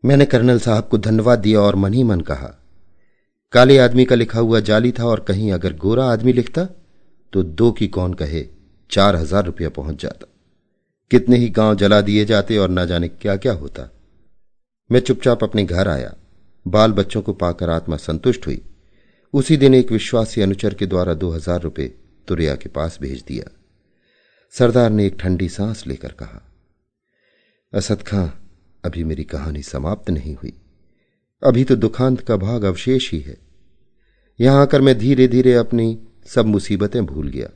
मैंने कर्नल साहब को धन्यवाद दिया और मन ही मन कहा, काले आदमी का लिखा हुआ जाली था और कहीं अगर गोरा आदमी लिखता तो दो की कौन कहे, चार हज़ार रुपया पहुँच जाता। कितने ही गाँव जला दिए जाते और ना जाने क्या क्या होता। मैं चुपचाप अपने घर आया। बाल बच्चों को पाकर आत्मा संतुष्ट हुई। उसी दिन एक विश्वासी अनुचर के द्वारा दो हज़ार रुपये तुरिया के पास भेज दिया। सरदार ने एक ठंडी सांस लेकर कहा असद खां अभी मेरी कहानी समाप्त नहीं हुई। अभी तो दुखांत का भाग अवशेष ही है। यहाँ आकर मैं धीरे धीरे अपनी सब मुसीबतें भूल गया,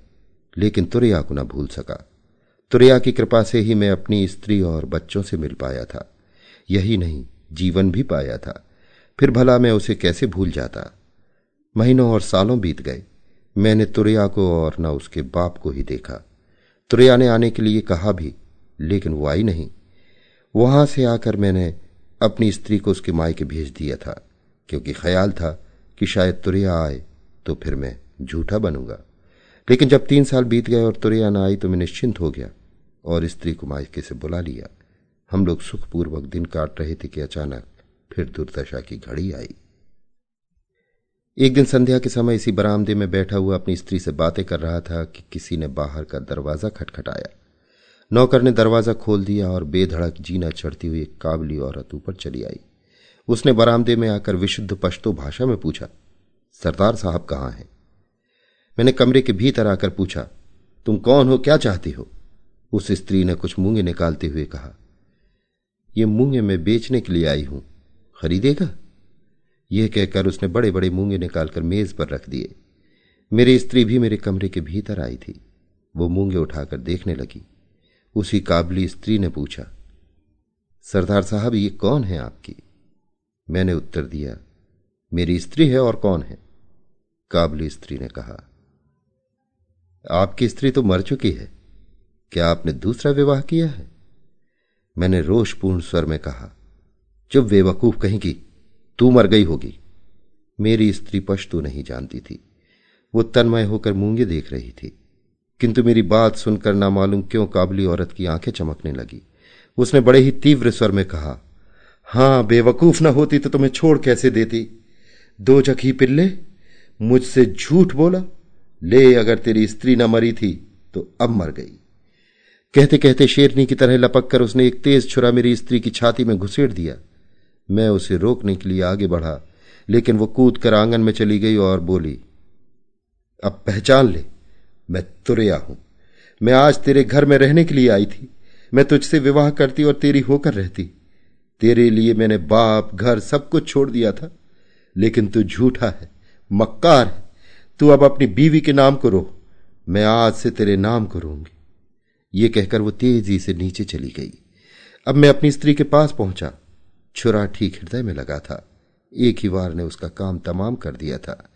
लेकिन तुरैया को न भूल सका। तुरैया की कृपा से ही मैं अपनी स्त्री और बच्चों से मिल पाया था। यही नहीं, जीवन भी पाया था। फिर भला मैं उसे कैसे भूल जाता? महीनों और सालों बीत गए। मैंने तुरैया को और न उसके बाप को ही देखा। तुरैया ने आने के लिए कहा भी, लेकिन वो आई नहीं। वहाँ से आकर मैंने अपनी स्त्री को उसके मायके भेज दिया था, क्योंकि ख्याल था कि शायद तुरैया आए तो फिर मैं झूठा बनूँगा। लेकिन जब तीन साल बीत गए और तुरैया न आई तो मैं निश्चिंत हो गया और स्त्री को मायके से बुला लिया। हम लोग सुखपूर्वक दिन काट रहे थे कि अचानक फिर दुर्दशा की घड़ी आई। एक दिन संध्या के समय इसी बरामदे में बैठा हुआ अपनी स्त्री से बातें कर रहा था कि किसी ने बाहर का दरवाज़ा खटखटाया। नौकर ने दरवाज़ा खोल दिया और बेधड़क जीना चढ़ती हुई एक काबली औरत ऊपर चली आई। उसने बरामदे में आकर विशुद्ध पश्तो भाषा में पूछा, सरदार साहब कहाँ हैं? मैंने कमरे के भीतर आकर पूछा, तुम कौन हो, क्या चाहती हो? उस स्त्री ने कुछ मूँगे निकालते हुए कहा यह मूँगे मैं बेचने के लिए आई हूँ। खरीदेगा? यह कहकर उसने बड़े बड़े मूँगे निकालकर मेज पर रख दिए। मेरी स्त्री भी मेरे कमरे के भीतर आई थी। वो मूँगे उठाकर देखने लगी। उसी काबली स्त्री ने पूछा, सरदार साहब, ये कौन है आपकी? मैंने उत्तर दिया, मेरी स्त्री है और कौन है? काबली स्त्री ने कहा, आपकी स्त्री तो मर चुकी है। क्या आपने दूसरा विवाह किया है? मैंने रोषपूर्ण स्वर में कहा चुप बेवकूफ़ कहेंगी तू मर गई होगी। मेरी स्त्री पश्तू नहीं जानती थी। वो तन्मय होकर मूँगे देख रही थी। किंतु मेरी बात सुनकर ना मालूम क्यों काबली औरत की आँखें चमकने लगी। उसने बड़े ही तीव्र स्वर में कहा, हाँ, बेवकूफ़ ना होती तो तुम्हें छोड़ कैसे देती? दो जखी पिल्ले, मुझसे झूठ बोला। ले, अगर तेरी स्त्री न मरी थी तो अब मर गई। कहते कहते शेरनी की तरह लपक कर उसने एक तेज छुरा मेरी स्त्री की छाती में घुसेड़ दिया। मैं उसे रोकने के लिए आगे बढ़ा, लेकिन वो कूद कर आँगन में चली गई और बोली, अब पहचान ले, मैं तुरया हूँ। मैं आज तेरे घर में रहने के लिए आई थी। मैं तुझसे विवाह करती और तेरी होकर रहती। तेरे लिए मैंने बाप, घर सब कुछ छोड़ दिया था, लेकिन तू झूठा है, मक्कार है। तू अब अपनी बीवी के नाम को रो। मैं आज से तेरे नाम को रोंगी ये कहकर वो तेज़ी से नीचे चली गई। अब मैं अपनी स्त्री के पास पहुँचा। छुरा ठीक हृदय में लगा था। एक ही वार ने उसका काम तमाम कर दिया था।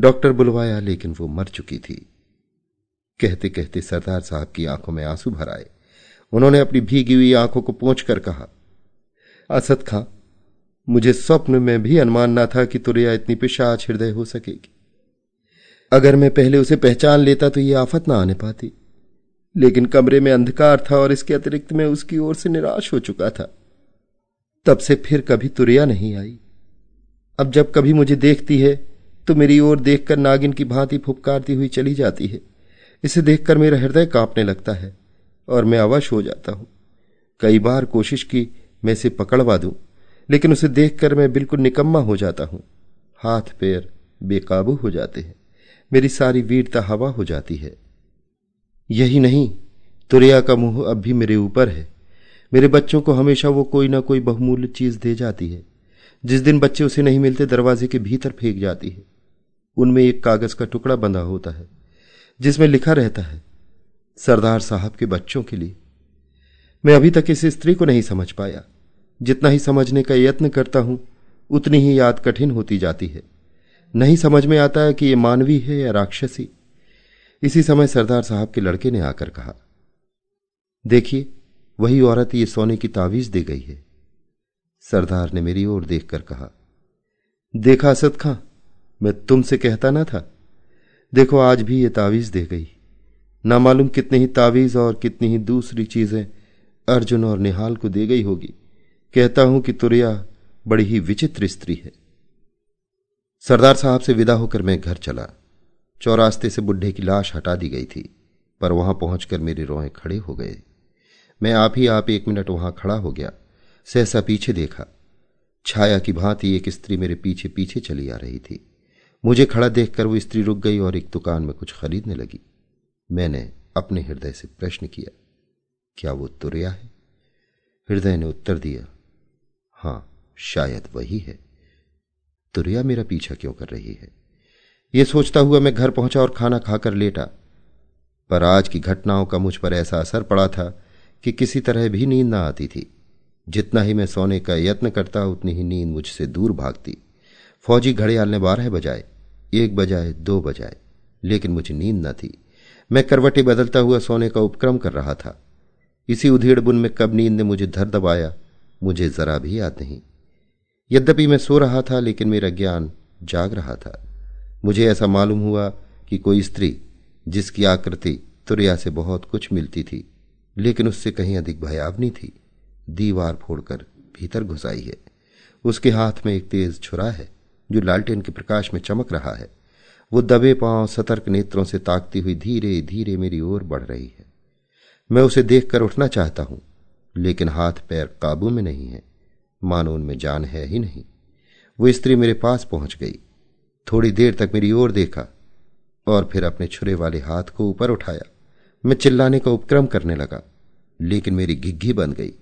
डॉक्टर बुलवाया, लेकिन वो मर चुकी थी। कहते कहते सरदार साहब की आँखों में आँसू भर आए। उन्होंने अपनी भीगी हुई आँखों को पहुँच कर कहा, असद खां, मुझे स्वप्न में भी अनुमान ना था कि तुरैया इतनी पिशाच हृदय हो सकेगी। अगर मैं पहले उसे पहचान लेता तो ये आफत ना आने पाती। लेकिन कमरे में अंधकार था और इसके अतिरिक्त मैं उसकी ओर से निराश हो चुका था। तब से फिर कभी तुरैया नहीं आई। अब जब कभी मुझे देखती है तो मेरी ओर देखकर नागिन की भांति फुपकारती हुई चली जाती है। इसे देखकर मेरा हृदय कांपने लगता है और मैं अवश हो जाता हूँ। कई बार कोशिश की, मैं इसे पकड़वा दूँ, लेकिन उसे देखकर मैं बिल्कुल निकम्मा हो जाता हूँ। हाथ पैर बेकाबू हो जाते हैं। मेरी सारी वीरता हवा हो जाती है। यही नहीं, तुरैया का मुँह अब भी मेरे ऊपर है। मेरे बच्चों को हमेशा वो कोई ना कोई बहुमूल्य चीज़ दे जाती है। जिस दिन बच्चे उसे नहीं मिलते, दरवाजे के भीतर फेंक जाती है। उनमें एक कागज़ का टुकड़ा बंधा होता है, जिसमें लिखा रहता है, सरदार साहब के बच्चों के लिए। मैं अभी तक इस स्त्री को नहीं समझ पाया। जितना ही समझने का यत्न करता हूँ, उतनी ही याद कठिन होती जाती है। नहीं समझ में आता है कि ये मानवी है या राक्षसी। इसी समय सरदार साहब के लड़के ने आकर कहा, देखिए वही औरत ये सोने की तावीज दे गई है। सरदार ने मेरी ओर देखकर कहा, देखा असद खां, मैं तुमसे कहता ना था। देखो, आज भी ये तावीज दे गई। ना मालूम कितने ही तावीज और कितनी ही दूसरी चीज़ें अर्जुन और निहाल को दे गई होगी। कहता हूँ कि तुरैया बड़ी ही विचित्र स्त्री है। सरदार साहब से विदा होकर मैं घर चला। चौरास्ते से बुढ़े की लाश हटा दी गई थी, पर वहाँ पहुंचकर मेरे रोए खड़े हो गए। मैं आप ही आप एक मिनट वहाँ खड़ा हो गया, सहसा पीछे देखा। छाया की भांति एक स्त्री मेरे पीछे पीछे चली आ रही थी। मुझे खड़ा देखकर वो स्त्री रुक गई और एक दुकान में कुछ खरीदने लगी। मैंने अपने हृदय से प्रश्न किया, क्या वो तुरैया है? हृदय ने उत्तर दिया, हाँ, शायद वही है। तुरैया मेरा पीछा क्यों कर रही है? यह सोचता हुआ मैं घर पहुँचा और खाना खाकर लेटा। पर आज की घटनाओं का मुझ पर ऐसा असर पड़ा था कि किसी तरह भी नींद ना आती थी। जितना ही मैं सोने का यत्न करता, उतनी ही नींद मुझसे दूर भागती। फौजी घड़ियाल ने बारह बजाए, एक बजाए, दो बजाए, लेकिन मुझे नींद न थी। मैं करवटे बदलता हुआ सोने का उपक्रम कर रहा था। इसी उधेड़ बुन में कब नींद ने मुझे धर दबाया, मुझे जरा भी याद नहीं। यद्यपि मैं सो रहा था, लेकिन मेरा ज्ञान जाग रहा था। मुझे ऐसा मालूम हुआ कि कोई स्त्री, जिसकी आकृति तुरिया से बहुत कुछ मिलती थी लेकिन उससे कहीं अधिक भयावनी थी। दीवार फोड़कर भीतर घुस आई है। उसके हाथ में एक तेज छुरा है, जो लालटेन के प्रकाश में चमक रहा है। वो दबे पाँव सतर्क नेत्रों से ताकती हुई धीरे धीरे मेरी ओर बढ़ रही है। मैं उसे देखकर उठना चाहता हूँ, लेकिन हाथ पैर काबू में नहीं है। मानो उनमें जान है ही नहीं। वो स्त्री मेरे पास पहुँच गई। थोड़ी देर तक मेरी ओर देखा और फिर अपने छुरे वाले हाथ को ऊपर उठाया। मैं चिल्लाने का उपक्रम करने लगा। लेकिन मेरी घिग्घी बन गई।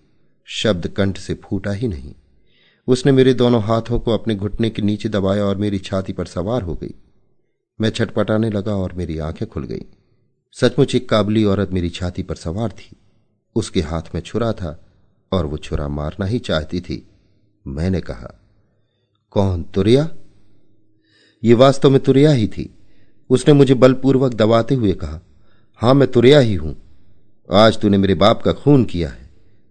शब्द कंठ से फूटा ही नहीं। उसने मेरे दोनों हाथों को अपने घुटने के नीचे दबाया और मेरी छाती पर सवार हो गई। मैं छटपटाने लगा और मेरी आँखें खुल गई। सचमुच एक काबली औरत मेरी छाती पर सवार थी। उसके हाथ में छुरा था और वो छुरा मारना ही चाहती थी। मैंने कहा, कौन, तुरिया? ये वास्तव में तुरिया ही थी। उसने मुझे बलपूर्वक दबाते हुए कहा, हाँ, मैं तुरिया ही हूँ। आज तूने मेरे बाप का खून किया है,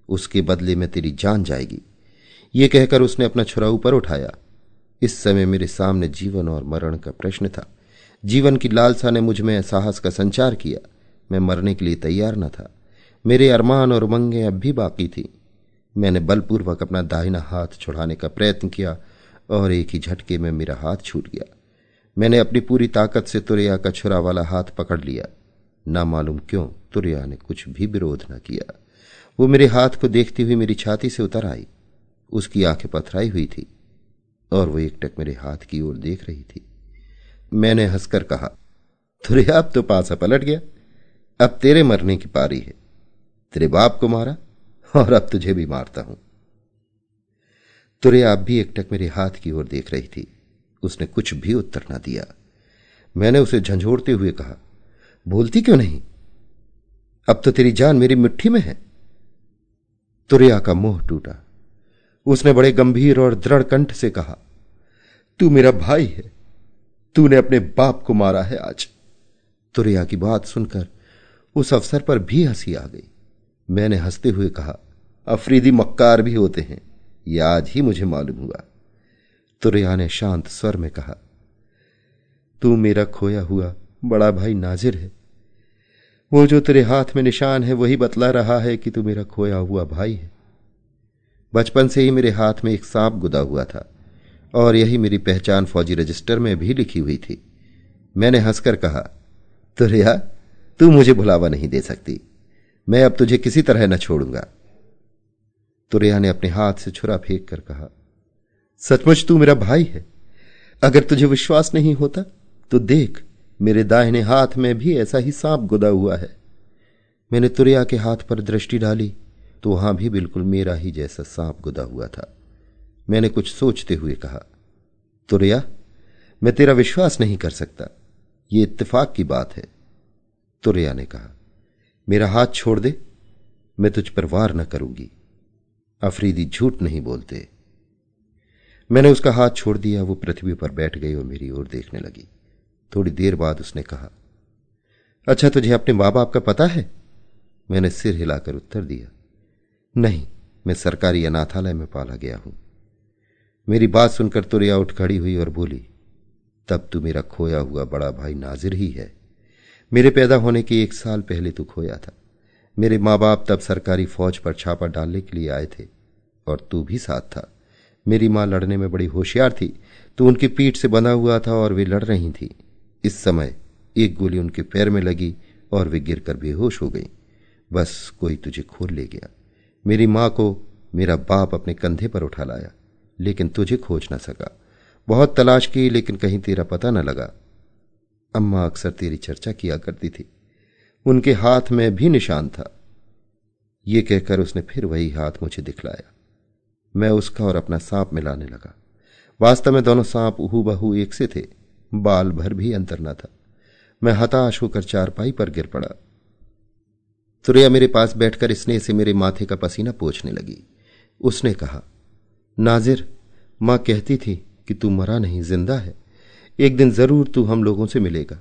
उसके बदले में तेरी जान जाएगी। ये कहकर उसने अपना छुरा ऊपर उठाया। इस समय मेरे सामने जीवन और मरण का प्रश्न था। जीवन की लालसा ने मुझमें साहस का संचार किया। मैं मरने के लिए तैयार न था। मेरे अरमान और उमंगें अब भी बाकी थी। मैंने बलपूर्वक अपना दाहिना हाथ छुड़ाने का प्रयत्न किया और एक ही झटके में मेरा हाथ छूट गया। मैंने अपनी पूरी ताकत से तुरैया का छुरा वाला हाथ पकड़ लिया। ना मालूम क्यों? तुरैया ने कुछ भी विरोध न किया। वो मेरे हाथ को देखती हुई मेरी छाती से उतर आई। उसकी आँखें पथराई हुई थी और वो एकटक मेरे हाथ की ओर देख रही थी। मैंने हंसकर कहा तुरैया अब तो पासा पलट गया। अब तेरे मरने की पारी है। तेरे बाप को मारा और अब तुझे भी मारता हूँ। तुरे, आप भी एकटक मेरे हाथ की ओर देख रही थी। उसने कुछ भी उत्तर ना दिया। मैंने उसे झंझोड़ते हुए कहा बोलती क्यों नहीं? अब तो तेरी जान मेरी मिट्टी में है। तुरिया का मोह टूटा। उसने बड़े गंभीर और दृढ़ कंठ से कहा, तू मेरा भाई है। तूने अपने बाप को मारा है आज। तुरिया की बात सुनकर उस अवसर पर भी हँसी आ गई। मैंने हँसते हुए कहा, अफरीदी मक्कार भी होते हैं। यह आज ही मुझे मालूम हुआ। तुरिया ने शांत स्वर में कहा, तू मेरा खोया हुआ बड़ा भाई नाजिर है। वो जो तेरे हाथ में निशान है, वही बतला रहा है कि तू मेरा खोया हुआ भाई है। बचपन से ही मेरे हाथ में एक सांप गुदा हुआ था, और यही मेरी पहचान फौजी रजिस्टर में भी लिखी हुई थी। मैंने हंसकर कहा, तुरिया, तू मुझे भुलावा नहीं दे सकती। मैं अब तुझे किसी तरह न छोड़ूँगा। तुरिया ने अपने हाथ से छुरा फेंक कर कहा, सचमुच तू मेरा भाई है। अगर तुझे विश्वास नहीं होता तो देख मेरे दाहिने हाथ में भी ऐसा ही सांप गुदा हुआ है। मैंने तुरिया के हाथ पर दृष्टि डाली तो वहाँ भी बिल्कुल मेरा ही जैसा सांप गुदा हुआ था। मैंने कुछ सोचते हुए कहा, तुरिया, मैं तेरा विश्वास नहीं कर सकता। ये इत्तेफाक की बात है। तुरिया ने कहा, मेरा हाथ छोड़ दे, मैं तुझ पर वार न करूँगी। अफरीदी झूठ नहीं बोलते। मैंने उसका हाथ छोड़ दिया, वो पृथ्वी पर बैठ गई और मेरी ओर देखने लगी। थोड़ी देर बाद उसने कहा अच्छा तुझे अपने माँ बाप का पता है? मैंने सिर हिलाकर उत्तर दिया, नहीं, मैं सरकारी अनाथालय में पाला गया हूँ। मेरी बात सुनकर तुरिया उठ खड़ी हुई और बोली, तब तू मेरा खोया हुआ बड़ा भाई नाजिर ही है। मेरे पैदा होने के एक साल पहले तू खोया था। मेरे माँ बाप तब सरकारी फौज पर छापा डालने के लिए आए थे, और तू भी साथ था। मेरी माँ लड़ने में बड़ी होशियार थी। तो उनकी पीठ से बंधा हुआ था और वे लड़ रही थी। इस समय एक गोली उनके पैर में लगी और वे गिरकर बेहोश हो गई। बस कोई तुझे खोल ले गया। मेरी माँ को मेरा बाप अपने कंधे पर उठा लाया, लेकिन तुझे खोज न सका। बहुत तलाश की, लेकिन कहीं तेरा पता न लगा। अम्मा अक्सर तेरी चर्चा किया करती थी। उनके हाथ में भी निशान था। ये कहकर उसने फिर वही हाथ मुझे दिखलाया। मैं उसका और अपना सांप मिलाने लगा। वास्तव में दोनों सांप उहू बहू एक से थे। बाल भर भी अंतर न था। मैं हताश होकर चारपाई पर गिर पड़ा। तुरैया मेरे पास बैठकर स्नेह से मेरे माथे का पसीना पोछने लगी। उसने कहा, नाजिर, माँ कहती थी कि तू मरा नहीं, ज़िंदा है। एक दिन ज़रूर तू हम लोगों से मिलेगा।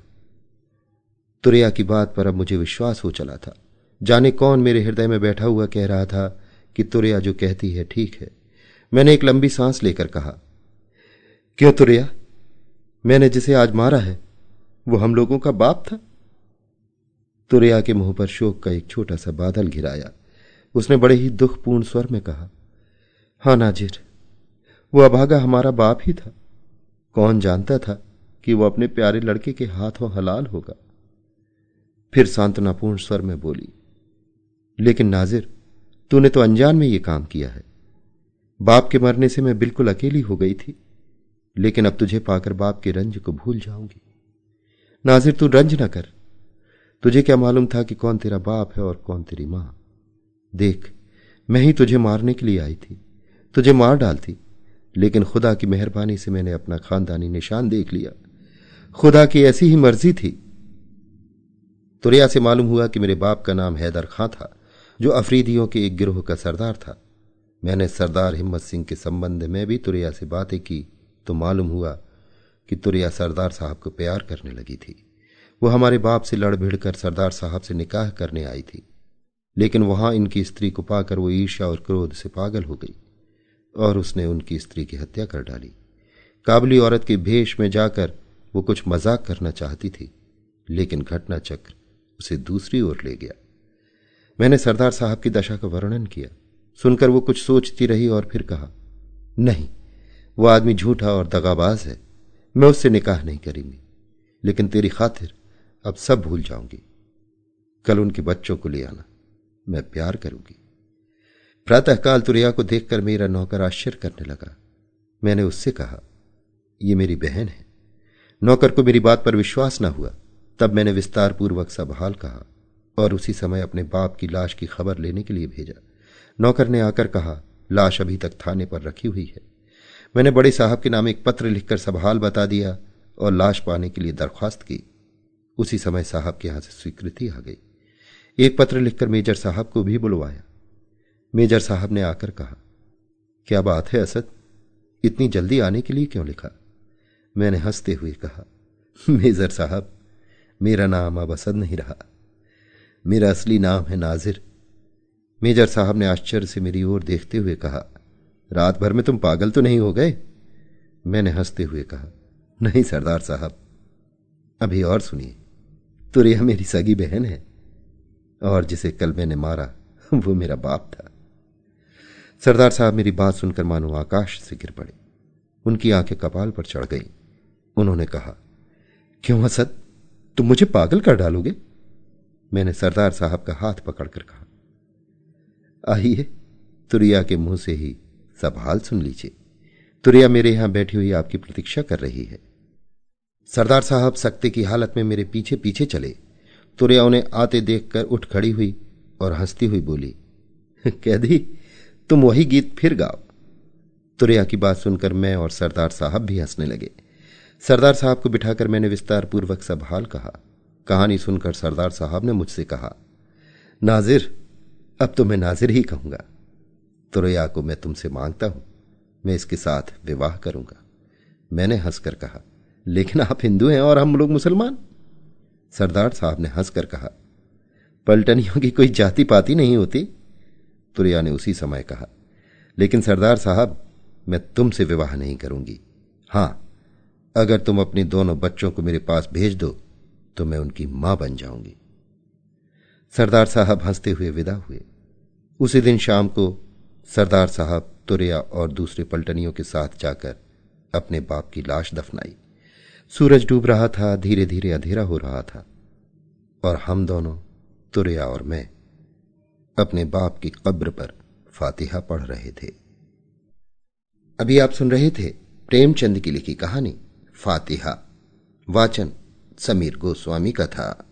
तुरैया की बात पर अब मुझे विश्वास हो चला था। जाने कौन मेरे हृदय में बैठा हुआ कह रहा था कि तुरैया जो कहती है ठीक है। मैंने एक लंबी सांस लेकर कहा, क्यों तुरैया? मैंने जिसे आज मारा है, वो हम लोगों का बाप था। तुरैया के मुँह पर शोक का एक छोटा सा बादल घिराया। उसने बड़े ही दुखपूर्ण स्वर में कहा, हाँ नाजिर, वो अभागा हमारा बाप ही था। कौन जानता था कि वो अपने प्यारे लड़के के हाथों हलाल होगा? फिर सांत्वनापूर्ण स्वर में बोली, लेकिन नाजिर, तूने तो अनजान में ये काम किया है। बाप के मरने से मैं बिल्कुल अकेली हो गई थी। लेकिन अब तुझे पाकर बाप के रंज को भूल जाऊँगी। नाजिर, तू रंज न कर। तुझे क्या मालूम था कि कौन तेरा बाप है और कौन तेरी माँ? देख, मैं ही तुझे मारने के लिए आई थी। तुझे मार डालती। लेकिन खुदा की मेहरबानी से मैंने अपना खानदानी निशान देख लिया। खुदा की ऐसी ही मर्ज़ी थी। तुरिया से मालूम हुआ कि मेरे बाप का नाम हैदर खां था, जो अफरीदियों के एक गिरोह का सरदार था। मैंने सरदार हिम्मत सिंह के संबंध में भी तुरिया से बातें की। तो मालूम हुआ कि तुरिया सरदार साहब को प्यार करने लगी थी। वो हमारे बाप से लड़ भिड़ कर सरदार साहब से निकाह करने आई थी। लेकिन वहाँ इनकी स्त्री को पाकर वो ईर्ष्या और क्रोध से पागल हो गई और उसने उनकी स्त्री की हत्या कर डाली। काबली औरत के भेष में जाकर वो कुछ मज़ाक करना चाहती थी, लेकिन घटना चक्र उसे दूसरी ओर ले गया। मैंने सरदार साहब की दशा का वर्णन किया। सुनकर वो कुछ सोचती रही और फिर कहा, नहीं वो आदमी झूठा और दगाबाज है। मैं उससे निकाह नहीं करेंगी। लेकिन तेरी खातिर अब सब भूल जाऊँगी। कल उनके बच्चों को ले आना। मैं प्यार करूँगी। प्रातःकाल तुरिया को देखकर मेरा नौकर आश्चर्य करने लगा। मैंने उससे कहा यह मेरी बहन है। नौकर को मेरी बात पर विश्वास न हुआ। तब मैंने विस्तार पूर्वक सब हाल कहा और उसी समय अपने बाप की लाश की खबर लेने के लिए भेजा। नौकर ने आकर कहा, लाश अभी तक थाने पर रखी हुई है। मैंने बड़े साहब के नाम एक पत्र लिखकर सब हाल बता दिया और लाश पाने के लिए दरख्वास्त की। उसी समय साहब के यहाँ से स्वीकृति आ गई। एक पत्र लिखकर मेजर साहब को भी बुलवाया। मेजर साहब ने आकर कहा, क्या बात है असद? इतनी जल्दी आने के लिए क्यों लिखा? मैंने हँसते हुए कहा, मेजर साहब, मेरा नाम अब असद नहीं रहा। मेरा असली नाम है नाजिर। मेजर साहब ने आश्चर्य से मेरी ओर देखते हुए कहा रात भर में तुम पागल तो नहीं हो गए? मैंने हँसते हुए कहा, नहीं, सरदार साहब। अभी और सुनिए, तुरिया मेरी सगी बहन है, और जिसे कल मैंने मारा, वो मेरा बाप था। सरदार साहब, मेरी बात सुनकर मानो आकाश से गिर पड़े। उनकी आँखें कपाल पर चढ़ गई। उन्होंने कहा, क्यों हसद तुम मुझे पागल कर डालोगे? मैंने सरदार साहब का हाथ पकड़कर कहा, आइए, तुरिया के मुँह से ही सब हाल सुन लीजिए। तुरिया मेरे यहाँ बैठी हुई आपकी प्रतीक्षा कर रही है। सरदार साहब सख्ते की हालत में मेरे पीछे पीछे चले। तुरिया उन्हें आते देखकर उठ खड़ी हुई और हंसती हुई बोली कह दी तुम वही गीत फिर गाओ। तुरिया की बात सुनकर मैं और सरदार साहब भी हंसने लगे। सरदार साहब को बिठाकर मैंने विस्तार पूर्वक सब हाल कहा। कहानी सुनकर सरदार साहब ने मुझसे कहा, नाजिर, अब तो मैं नाजिर ही कहूँगा। तुरैया को मैं तुमसे माँगता हूँ। मैं इसके साथ विवाह करूँगा। मैंने हंसकर कहा, लेकिन आप हिंदू हैं और हम लोग मुसलमान? सरदार साहब ने हंसकर कहा, पलटनियों की कोई जाति पाति नहीं होती? तुरिया ने उसी समय कहा, लेकिन सरदार साहब, मैं तुमसे विवाह नहीं करूँगी। हाँ, अगर तुम अपने दोनों बच्चों को मेरे पास भेज दो तो मैं उनकी माँ बन जाऊँगी। सरदार साहब हँसते हुए विदा हुए। उसी दिन शाम को सरदार साहब तुरिया और दूसरे पलटनियों के साथ जाकर अपने बाप की लाश दफनाई। सूरज डूब रहा था धीरे धीरे अंधेरा हो रहा था। और हम दोनों, तुरिया और मैं, अपने बाप की कब्र पर फातिहा पढ़ रहे थे। अभी आप सुन रहे थे प्रेमचंद की लिखी कहानी, फातिहा, वाचन समीर गोस्वामी का था।